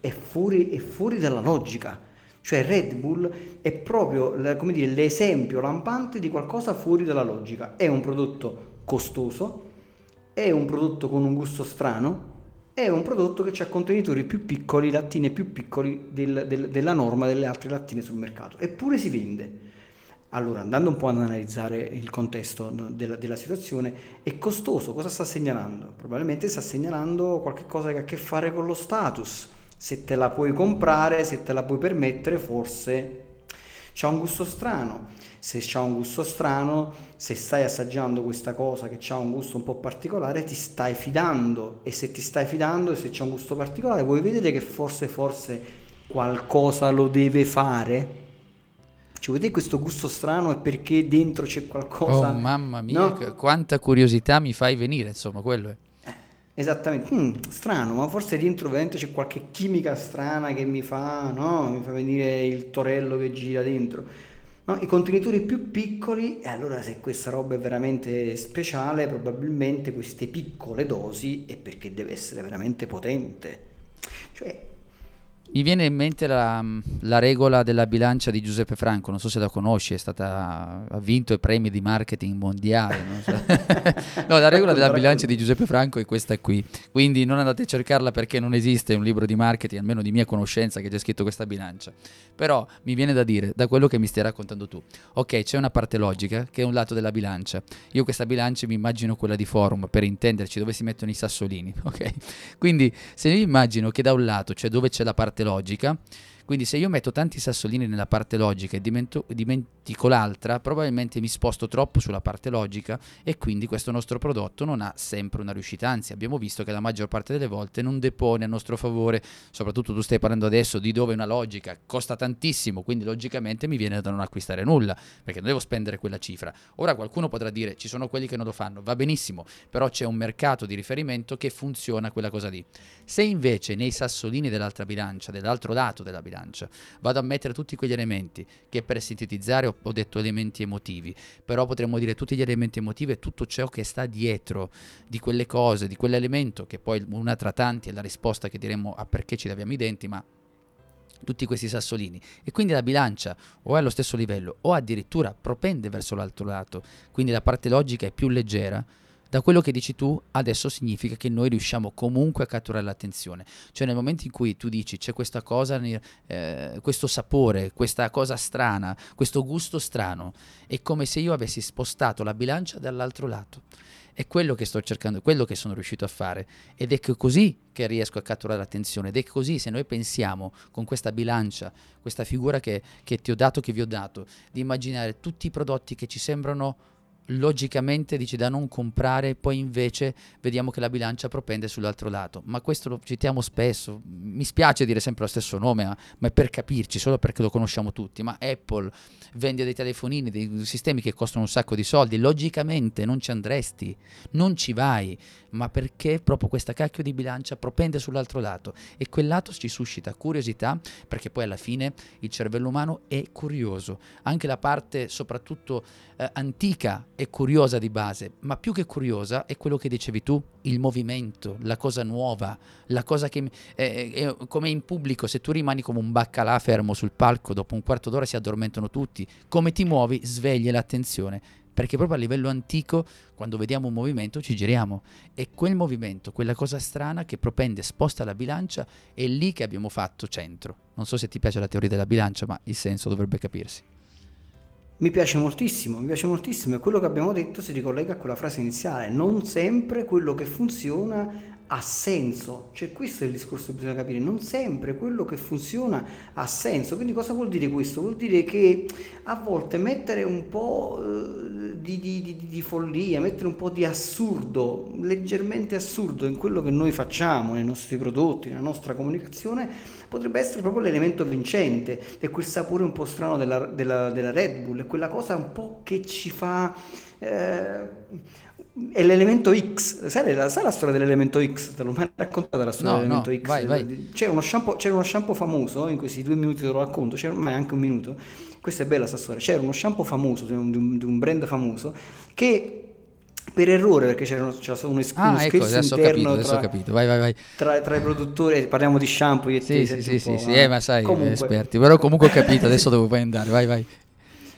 È fuori, è fuori dalla logica cioè Red Bull è proprio dire, l'esempio lampante di qualcosa fuori dalla logica. È un prodotto costoso, è un prodotto con un gusto strano, è un prodotto che ha contenitori più piccoli, lattine più piccoli del, del, della norma delle altre lattine sul mercato. Eppure si vende. Allora, andando un po' ad analizzare il contesto della, della, situazione, è costoso. Cosa sta segnalando? Probabilmente sta segnalando qualcosa che ha a che fare con lo status se te la puoi comprare, se te la puoi permettere, forse c'ha un gusto strano. Se c'ha un gusto strano, se stai assaggiando questa cosa che ha un gusto un po' particolare, ti stai fidando e se ti stai fidando e se c'è un gusto particolare, vuoi vedere che forse forse qualcosa lo deve fare? Cioè, vedete questo gusto strano e perché dentro c'è qualcosa? Oh mamma mia, no? quanta curiosità mi fai venire, insomma, quello è. Esattamente, hmm, strano, ma forse dentro veramente c'è qualche chimica strana che mi fa, no? Mi fa venire il torello che gira dentro. No, I contenitori più piccoli, e allora se questa roba è veramente speciale, probabilmente queste piccole dosi è perché deve essere veramente potente. Cioè, mi viene in mente la, la, regola della bilancia di Giuseppe Franco, non so se la conosci, stata, ha vinto i premi di marketing mondiale. So. no, la regola della bilancia di Giuseppe Franco è questa qui, quindi non andate a cercarla perché non esiste un libro di marketing, almeno di mia conoscenza, che c'è scritto questa bilancia. Però mi viene da dire, da quello che mi stai raccontando tu, ok, c'è una parte logica che è un lato della bilancia. Io questa bilancia mi immagino quella di forum, per intenderci, dove si mettono i sassolini, ok? Quindi se io immagino che da un lato, cioè dove c'è la parte logica. Quindi se io metto tanti sassolini nella parte logica e dimento, dimento dico l'altra, probabilmente mi sposto troppo sulla parte logica e quindi questo nostro prodotto non ha sempre una riuscita. Anzi, abbiamo visto che la maggior parte delle volte non depone a nostro favore, soprattutto tu stai parlando adesso di dove una logica costa tantissimo, quindi logicamente mi viene da non acquistare nulla, perché non devo spendere quella cifra. Ora qualcuno potrà dire ci sono quelli che non lo fanno, va benissimo, però c'è un mercato di riferimento che funziona quella cosa lì. Se invece nei sassolini dell'altra bilancia, dell'altro lato della bilancia, vado a mettere tutti quegli elementi che per sintetizzare ho, detto elementi emotivi, però potremmo dire tutti gli elementi emotivi e tutto ciò che sta dietro di quelle cose, di quell'elemento che poi una tra tanti è la risposta che diremmo a perché ci laviamo i denti, ma tutti questi sassolini. E quindi la bilancia o è allo stesso livello o addirittura propende verso l'altro lato, quindi la parte logica è più leggera, da quello che dici tu adesso significa che noi riusciamo comunque a catturare l'attenzione. Cioè nel momento in cui tu dici c'è questa cosa, eh, questo sapore, questa cosa strana, questo gusto strano, è come se io avessi spostato la bilancia dall'altro lato. È quello che sto cercando, è quello che sono riuscito a fare ed è così che riesco a catturare l'attenzione ed è così se noi pensiamo con questa bilancia, questa figura che, che ti ho dato, che vi ho dato, di immaginare tutti i prodotti che ci sembrano logicamente dici da non comprare, poi invece vediamo che la bilancia propende sull'altro lato. Ma questo lo citiamo spesso, mi spiace dire sempre lo stesso nome, ma, ma, è per capirci, solo perché lo conosciamo tutti. Ma Apple vende dei telefonini, dei sistemi che costano un sacco di soldi, logicamente non ci andresti, non ci vai ma perché proprio questa cacchio di bilancia propende sull'altro lato e quel lato ci suscita curiosità perché poi alla fine il cervello umano è curioso, anche la parte soprattutto eh, antica è curiosa di base, ma più che curiosa è quello che dicevi tu, il movimento, la cosa nuova, la cosa che eh, è come in pubblico, se tu rimani come un baccalà fermo sul palco, dopo un quarto d'ora si addormentano tutti, come ti muovi svegli l'attenzione perché proprio a livello antico, quando vediamo un movimento, ci giriamo. E quel movimento, quella cosa strana che propende, sposta la bilancia, è lì che abbiamo fatto centro. Non so se ti piace la teoria della bilancia, ma il senso dovrebbe capirsi. Mi piace moltissimo, mi piace moltissimo e quello che abbiamo detto si ricollega a quella frase iniziale, non sempre quello che funziona ha senso, cioè questo è il discorso che bisogna capire, non sempre quello che funziona ha senso, quindi cosa vuol dire questo? Vuol dire che a volte mettere un po' eh, di, di, di, di, follia, mettere un po' di assurdo, leggermente assurdo in quello che noi facciamo, nei nostri prodotti, nella nostra comunicazione, potrebbe essere proprio l'elemento vincente, è quel sapore un po' strano della, della, della Red Bull, è quella cosa un po' che ci fa... Eh, è l'elemento X, sai la, sai la, storia dell'elemento X? Te l'ho mai raccontata la storia no, dell'elemento no, X? Vai, vai. C'era, uno shampoo, c'era uno shampoo famoso, in questi due minuti te lo racconto, c'era ormai anche un minuto, questa è bella questa storia, c'era uno shampoo famoso, di un, di un brand famoso, che per errore perché c'era, c'era uno, uno ah, ecco, adesso ho capito, ho capito. Vai, vai, vai. Tra, tra, i produttori parliamo di shampoo io sì, sì, sì, sì, sì, eh, ma sai comunque. esperti però comunque ho capito adesso dove puoi andare vai vai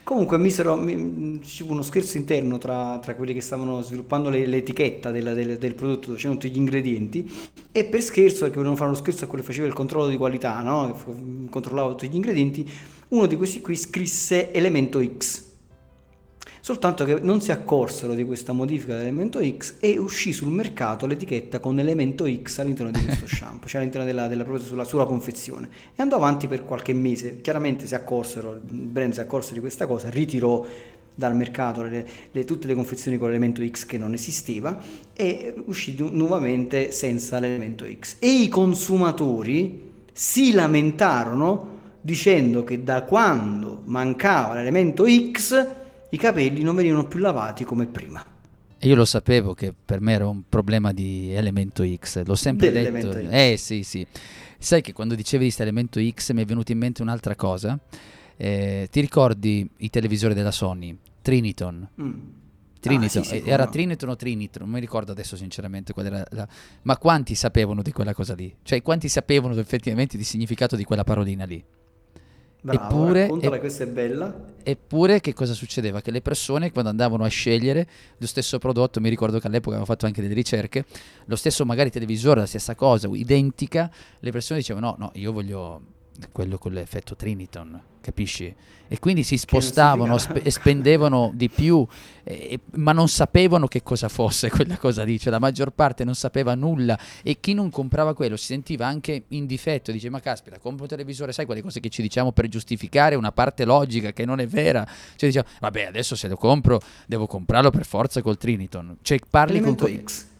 Comunque misero, mi, uno scherzo interno tra, tra quelli che stavano sviluppando le, l'etichetta del, del, del prodotto, c'erano tutti gli ingredienti, e per scherzo, perché volevano fare uno scherzo a quello che faceva il controllo di qualità, no? controllava tutti gli ingredienti, uno di questi qui scrisse elemento X soltanto che non si accorsero di questa modifica dell'elemento X e uscì sul mercato l'etichetta con elemento X all'interno di questo shampoo, cioè all'interno della, della sulla, sulla confezione. E andò avanti per qualche mese, chiaramente si accorsero, il brand si accorse di questa cosa, ritirò dal mercato le, le, tutte le confezioni con l'elemento X che non esisteva e uscì nuovamente senza l'elemento X. E i consumatori si lamentarono dicendo che da quando mancava l'elemento X i capelli non venivano più lavati come prima. Io lo sapevo che per me era un problema di elemento X, l'ho sempre detto. X. Eh sì, sì. Sai che quando dicevi di questo elemento X mi è venuta in mente un'altra cosa. Eh, ti ricordi i televisori della Sony? Triniton. Mm. Triniton. Ah, sì, sì, era. Triniton o Trinitron? Non mi ricordo adesso sinceramente qual era la... Ma quanti sapevano di quella cosa lì? Cioè quanti sapevano effettivamente di significato di quella parolina lì? Bravo, eppure, e, questa è bella. Eppure che cosa succedeva? Che le persone quando andavano a scegliere lo stesso prodotto, mi ricordo che all'epoca avevo fatto anche delle ricerche, lo stesso magari televisore, la stessa cosa, identica, le persone dicevano no, no, io voglio quello con l'effetto Triniton, capisci? E quindi si spostavano e spendevano di più, eh, ma non sapevano che cosa fosse quella cosa lì, cioè la maggior parte non sapeva nulla. E chi non comprava quello si sentiva anche in difetto, dice ma caspita, compro un televisore, sai quelle cose che ci diciamo per giustificare una parte logica che non è vera, cioè diciamo vabbè adesso se lo compro devo comprarlo per forza col Triniton, cioè parli con,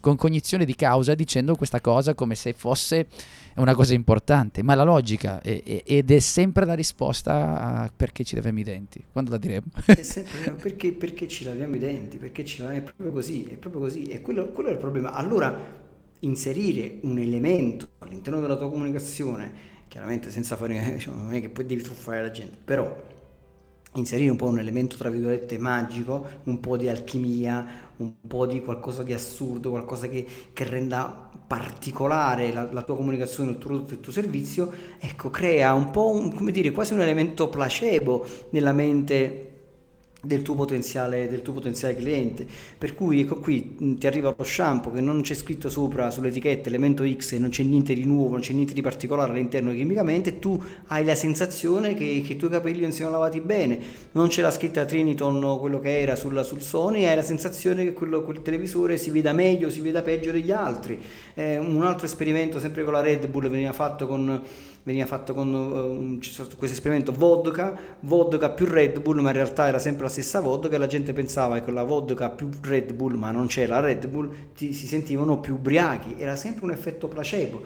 con cognizione di causa dicendo questa cosa come se fosse una cosa importante, ma la logica è, è, ed è sempre la risposta a perché ci laviamo i denti. Quando la diremo? Sempre, perché, perché, ci laviamo i denti? Perché ci laviamo, è proprio così, è proprio così. E quello, quello è il problema. Allora, inserire un elemento all'interno della tua comunicazione, chiaramente senza fare, diciamo, non è che poi devi truffare la gente, però inserire un po' un elemento tra virgolette magico, un po' di alchimia, un po' di qualcosa di assurdo, qualcosa che, che renda particolare la, la, tua comunicazione, il tuo prodotto, il tuo servizio, ecco, crea un po' un, come dire, quasi un elemento placebo nella mente del tuo, potenziale, del tuo potenziale cliente. Per cui ecco qui mh, ti arriva lo shampoo che non c'è scritto sopra sull'etichetta elemento X e non c'è niente di nuovo, non c'è niente di particolare all'interno chimicamente, tu hai la sensazione che, che i tuoi capelli non siano lavati bene, non c'è la scritta Triniton quello che era sul, sul Sony, hai la sensazione che quello, quel televisore si veda meglio, si veda peggio degli altri. Eh, un altro esperimento sempre con la Red Bull veniva fatto con veniva fatto con uh, questo esperimento vodka, vodka più Red Bull, ma in realtà era sempre la stessa vodka e la gente pensava che con la vodka più Red Bull, ma non c'era Red Bull, ti, si sentivano più ubriachi, era sempre un effetto placebo.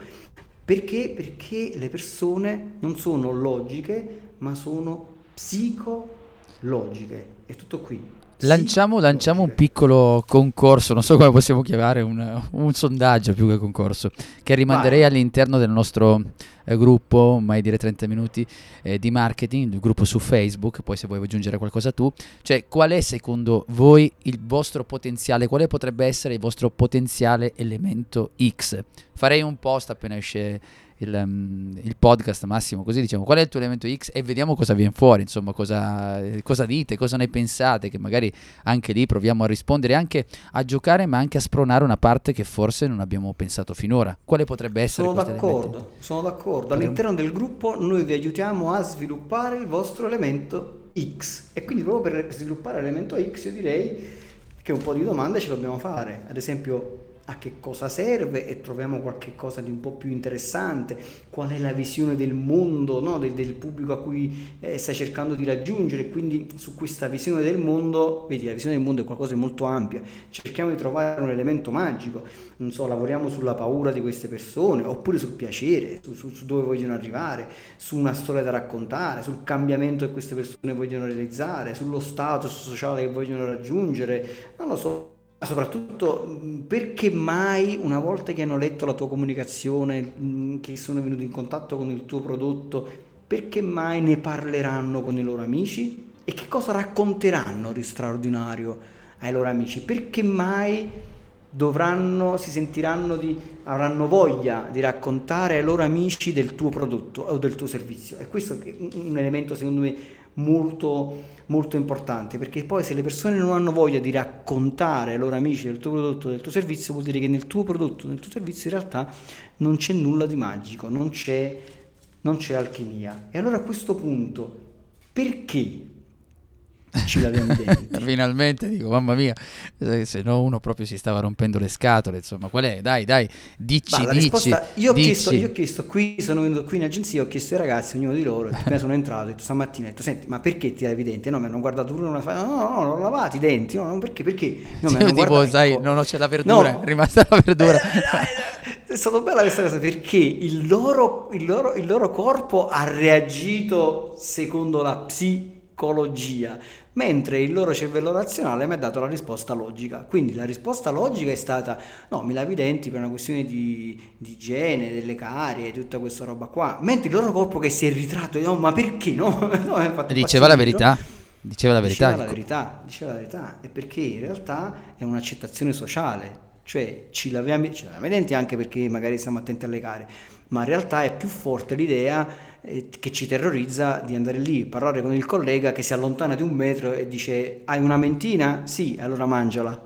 Perché? Perché le persone non sono logiche, ma sono psicologiche. È tutto qui. Lanciamo, lanciamo, un piccolo concorso, non so come possiamo chiamare, un, un sondaggio più che concorso, che rimanderei Vai. all'interno del nostro eh, gruppo, mai dire 30 minuti, eh, di marketing, il gruppo su Facebook, poi se vuoi aggiungere qualcosa tu, cioè qual è secondo voi il vostro potenziale, quale potrebbe essere il vostro potenziale elemento X? Farei un post appena esce il, um, il, podcast Massimo, così diciamo qual è il tuo elemento X e vediamo cosa viene fuori, insomma cosa, cosa, dite, cosa ne pensate, che magari anche lì proviamo a rispondere, anche a giocare ma anche a spronare una parte che forse non abbiamo pensato finora. Quale potrebbe essere? Sono d'accordo, sono d'accordo. All'interno del gruppo noi vi aiutiamo a sviluppare il vostro elemento X e quindi proprio per sviluppare l'elemento X io direi che un po' di domande ce dobbiamo fare, ad esempio a che cosa serve e troviamo qualche cosa di un po' più interessante, qual è la visione del mondo, no? del, del, pubblico a cui eh, stai cercando di raggiungere, quindi su questa visione del mondo, vedi la visione del mondo è qualcosa di molto ampia, cerchiamo di trovare un elemento magico, non so, lavoriamo sulla paura di queste persone, oppure sul piacere, su, su, su dove vogliono arrivare, su una storia da raccontare, sul cambiamento che queste persone vogliono realizzare, sullo status sociale che vogliono raggiungere, non lo so soprattutto perché mai una volta che hanno letto la tua comunicazione, che sono venuti in contatto con il tuo prodotto, perché mai ne parleranno con i loro amici? E che cosa racconteranno di straordinario ai loro amici? Perché mai dovranno, si sentiranno di, avranno voglia di raccontare ai loro amici del tuo prodotto o del tuo servizio? E questo è un elemento secondo me molto, molto importante, perché poi se le persone non hanno voglia di raccontare ai loro amici del tuo prodotto, del tuo servizio, vuol dire che nel tuo prodotto, nel tuo servizio in realtà non c'è nulla di magico, non c'è, non c'è alchimia. E allora a questo punto, perché ci laviamo i denti. Finalmente dico, mamma mia, se no uno proprio si stava rompendo le scatole, insomma, qual è? Dai, dai, dici, dici, risposta, io, ho dici. Chiesto, io ho chiesto, qui sono venuto qui in agenzia, ho chiesto ai ragazzi, ognuno di loro, appena sono entrato, ho detto stamattina, ho detto, senti, ma perché ti lavi i denti? No, mi hanno guardato uno, no, no, no, non ho lavato i denti, no, no perché, perché? No, sì, tipo, sai, ecco. non c'è la verdura, no. è rimasta la verdura. Eh, è stata bella questa cosa perché il loro, il loro, il loro corpo ha reagito secondo la psicologia mentre il loro cervello razionale mi ha dato la risposta logica. Quindi la risposta logica è stata no, mi lavi i denti per una questione di, di igiene, delle carie, tutta questa roba qua. Mentre il loro corpo che si è ritratto, no, ma perché no? no diceva la verità. Diceva la verità. Diceva la verità, diceva la verità. E perché in realtà è un'accettazione sociale. Cioè ci laviamo, ci laviamo i denti anche perché magari siamo attenti alle carie, ma in realtà è più forte l'idea che ci terrorizza di andare lì, parlare con il collega che si allontana di un metro e dice hai una mentina? Sì, allora mangiala.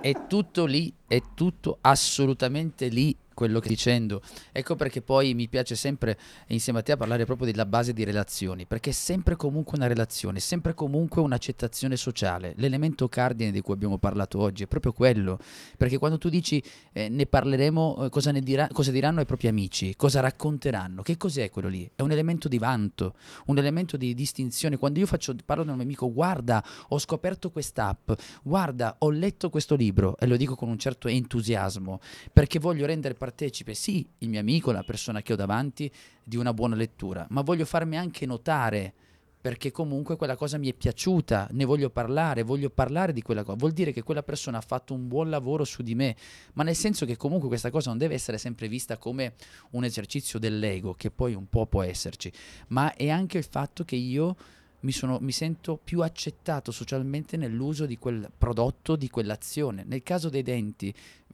è tutto lì, è tutto assolutamente lì quello che dicendo. Ecco perché poi mi piace sempre insieme a te a parlare proprio della base di relazioni, perché è sempre comunque una relazione, sempre comunque un'accettazione sociale. L'elemento cardine di cui abbiamo parlato oggi è proprio quello, perché quando tu dici eh, ne parleremo, eh, cosa, ne dirà, cosa diranno ai propri amici, cosa racconteranno, che cos'è quello lì? È un elemento di vanto, un elemento di distinzione. Quando io faccio, parlo da un amico, guarda, ho scoperto quest'app, guarda, ho letto questo libro, e lo dico con un certo entusiasmo, perché voglio rendere partecipe, sì, il mio amico, la persona che ho davanti, di una buona lettura, ma voglio farmi anche notare perché comunque quella cosa mi è piaciuta, ne voglio parlare, voglio parlare di quella cosa. Vuol dire che quella persona ha fatto un buon lavoro su di me, ma nel senso che comunque questa cosa non deve essere sempre vista come un esercizio dell'ego, che poi un po' può esserci, ma è anche il fatto che io mi, sono, mi sento più accettato socialmente nell'uso di quel prodotto, di quell'azione. Nel caso dei denti,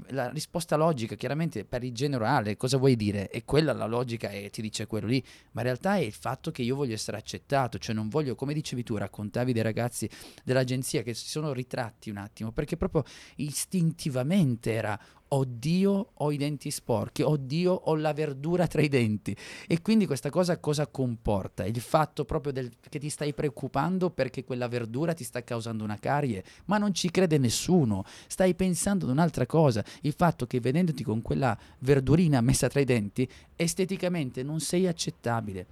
la risposta logica, chiaramente per il generale, cosa vuoi dire? E quella la logica e ti dice quello lì, ma in realtà è il fatto che io voglio essere accettato, cioè non voglio, come dicevi tu, raccontavi dei ragazzi dell'agenzia che si sono ritratti un attimo, perché proprio istintivamente era oddio ho i denti sporchi, oddio ho la verdura tra i denti. E quindi questa cosa cosa comporta? Il fatto proprio del, che ti stai preoccupando perché quella verdura ti sta causando una carie, ma non ci crede nessuno, stai pensando ad un'altra cosa, il fatto che vedendoti con quella verdurina messa tra i denti, esteticamente non sei accettabile.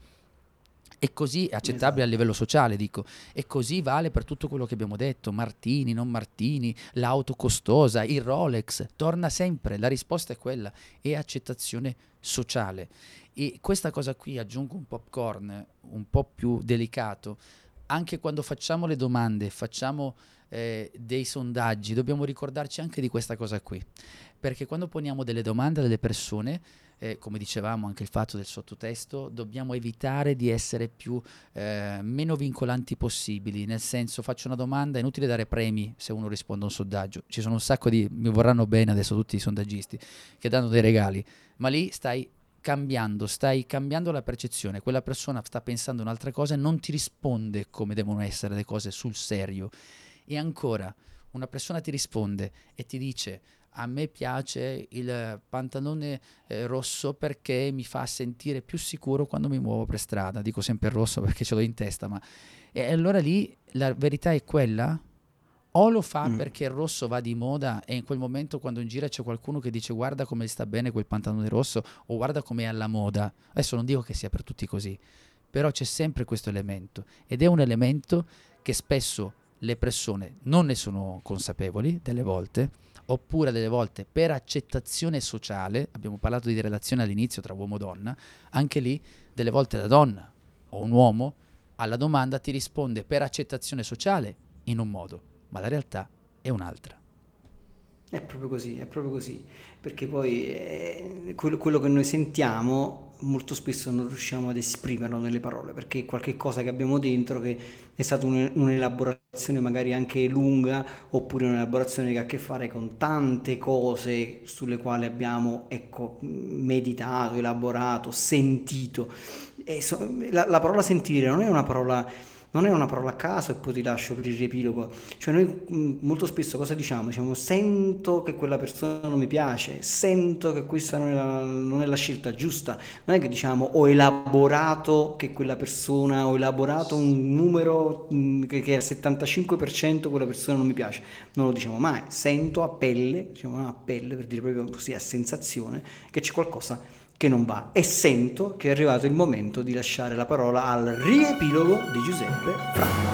E così accettabile esatto. a livello sociale, dico. E così vale per tutto quello che abbiamo detto, Martini, non Martini, l'auto costosa, il Rolex, torna sempre, la risposta è quella, è accettazione sociale. E questa cosa qui, aggiungo un popcorn un po' più delicato, anche quando facciamo le domande, facciamo eh, dei sondaggi, dobbiamo ricordarci anche di questa cosa qui. Perché quando poniamo delle domande alle persone, eh, come dicevamo anche il fatto del sottotesto, dobbiamo evitare di essere più eh, meno vincolanti possibili, nel senso faccio una domanda, è inutile dare premi se uno risponde a un sondaggio, ci sono un sacco di, mi vorranno bene adesso tutti i sondaggisti che danno dei regali, ma lì stai cambiando, stai cambiando la percezione, quella persona sta pensando un'altra cosa e non ti risponde come devono essere le cose sul serio. E ancora, una persona ti risponde e ti dice a me piace il pantalone eh, rosso perché mi fa sentire più sicuro quando mi muovo per strada. Dico sempre rosso perché ce l'ho in testa, ma e allora lì la verità è quella? O lo fa mm. perché il rosso va di moda e in quel momento quando in giro c'è qualcuno che dice guarda come sta bene quel pantalone rosso o guarda come è alla moda. Adesso non dico che sia per tutti così, però c'è sempre questo elemento ed è un elemento che spesso le persone non ne sono consapevoli delle volte oppure delle volte per accettazione sociale, abbiamo parlato di relazione all'inizio tra uomo e donna, anche lì delle volte la donna o un uomo alla domanda ti risponde per accettazione sociale in un modo, ma la realtà è un'altra. È proprio così, è proprio così, perché poi eh, quello, quello, che noi sentiamo molto spesso non riusciamo ad esprimerlo nelle parole, perché è qualcosa che abbiamo dentro che è stata un, un'elaborazione magari anche lunga, oppure un'elaborazione che ha a che fare con tante cose sulle quali abbiamo ecco, meditato, elaborato, sentito. So, la, la parola sentire non è una parola non è una parola a caso e poi ti lascio per il riepilogo. Cioè noi mm, molto spesso cosa diciamo? Diciamo sento che quella persona non mi piace, sento che questa non è la, non è la scelta giusta. Non è che diciamo ho elaborato che quella persona, ho elaborato un numero mm, che, che al 75% quella persona non mi piace. Non lo diciamo mai, sento a pelle, diciamo a pelle per dire proprio così a sensazione che c'è qualcosa che non va e sento che è arrivato il momento di lasciare la parola al riepilogo di Giuseppe.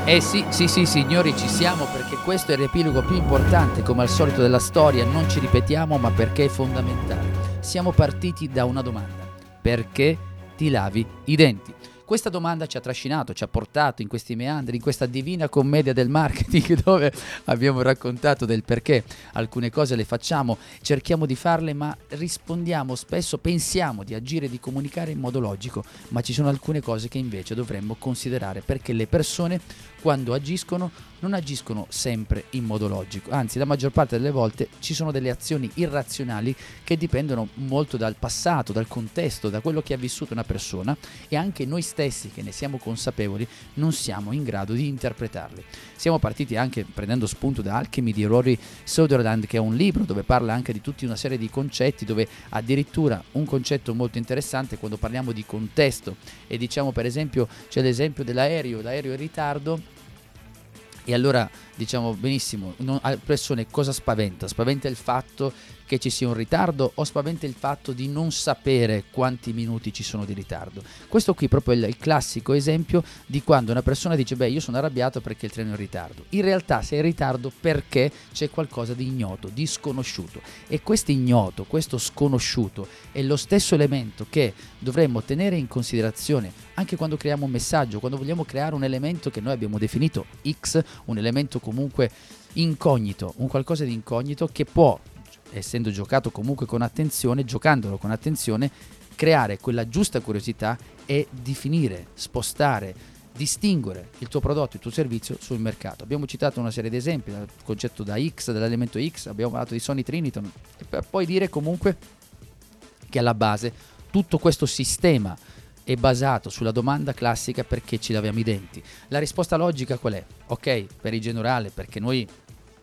Eh sì, sì, sì, signori, ci siamo perché questo è il riepilogo più importante, come al solito della storia, non ci ripetiamo, ma perché è fondamentale. Siamo partiti da una domanda. Perché ti lavi i denti? Questa domanda ci ha trascinato, ci ha portato in questi meandri, in questa divina commedia del marketing dove abbiamo raccontato del perché alcune cose le facciamo, cerchiamo di farle, ma rispondiamo spesso, pensiamo di agire di comunicare in modo logico, ma ci sono alcune cose che invece dovremmo considerare perché le persone quando agiscono non agiscono sempre in modo logico, anzi la maggior parte delle volte ci sono delle azioni irrazionali che dipendono molto dal passato, dal contesto, da quello che ha vissuto una persona e anche noi stessi che ne siamo consapevoli non siamo in grado di interpretarli. Siamo partiti anche prendendo spunto da Alchemy di Rory Soderland che è un libro dove parla anche di tutta una serie di concetti dove addirittura un concetto molto interessante quando parliamo di contesto e diciamo per esempio c'è l'esempio dell'aereo, l'aereo in ritardo. E allora diciamo benissimo, non, a persone cosa spaventa? Spaventa il fatto che ci sia un ritardo o spaventa il fatto di non sapere quanti minuti ci sono di ritardo. Questo qui proprio è il, il classico esempio di quando una persona dice beh io sono arrabbiato perché il treno è in ritardo. In realtà sei in ritardo perché c'è qualcosa di ignoto, di sconosciuto e questo ignoto, questo sconosciuto è lo stesso elemento che dovremmo tenere in considerazione anche quando creiamo un messaggio, quando vogliamo creare un elemento che noi abbiamo definito X, un elemento comunque incognito, un qualcosa di incognito che può essendo giocato comunque con attenzione, giocandolo con attenzione, creare quella giusta curiosità e definire, spostare, distinguere il tuo prodotto, il tuo servizio sul mercato. Abbiamo citato una serie di esempi, il concetto da X, dell'elemento X, abbiamo parlato di Sony Triniton, per poi dire comunque che alla base tutto questo sistema è basato sulla domanda classica perché ci laviamo i denti. La risposta logica qual è? Ok, per il generale, perché noi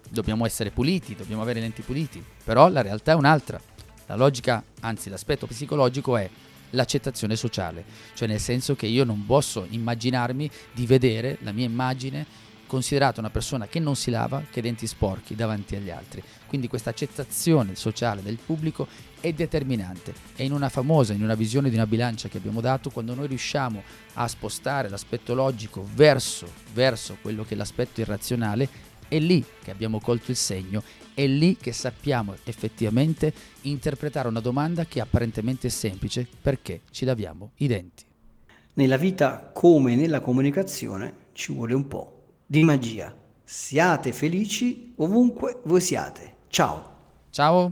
dobbiamo essere puliti, dobbiamo avere i lenti puliti, però la realtà è un'altra. La logica, anzi l'aspetto psicologico è l'accettazione sociale, cioè nel senso che io non posso immaginarmi di vedere la mia immagine considerata una persona che non si lava, che ha denti sporchi davanti agli altri. Quindi questa accettazione sociale del pubblico è determinante e in una famosa, in una visione di una bilancia che abbiamo dato, quando noi riusciamo a spostare l'aspetto logico verso, verso quello che è l'aspetto irrazionale, è lì che abbiamo colto il segno, è lì che sappiamo effettivamente interpretare una domanda che apparentemente è semplice perché ci laviamo i denti. Nella vita come nella comunicazione ci vuole un po' di magia. Siate felici ovunque voi siate. Ciao. Ciao.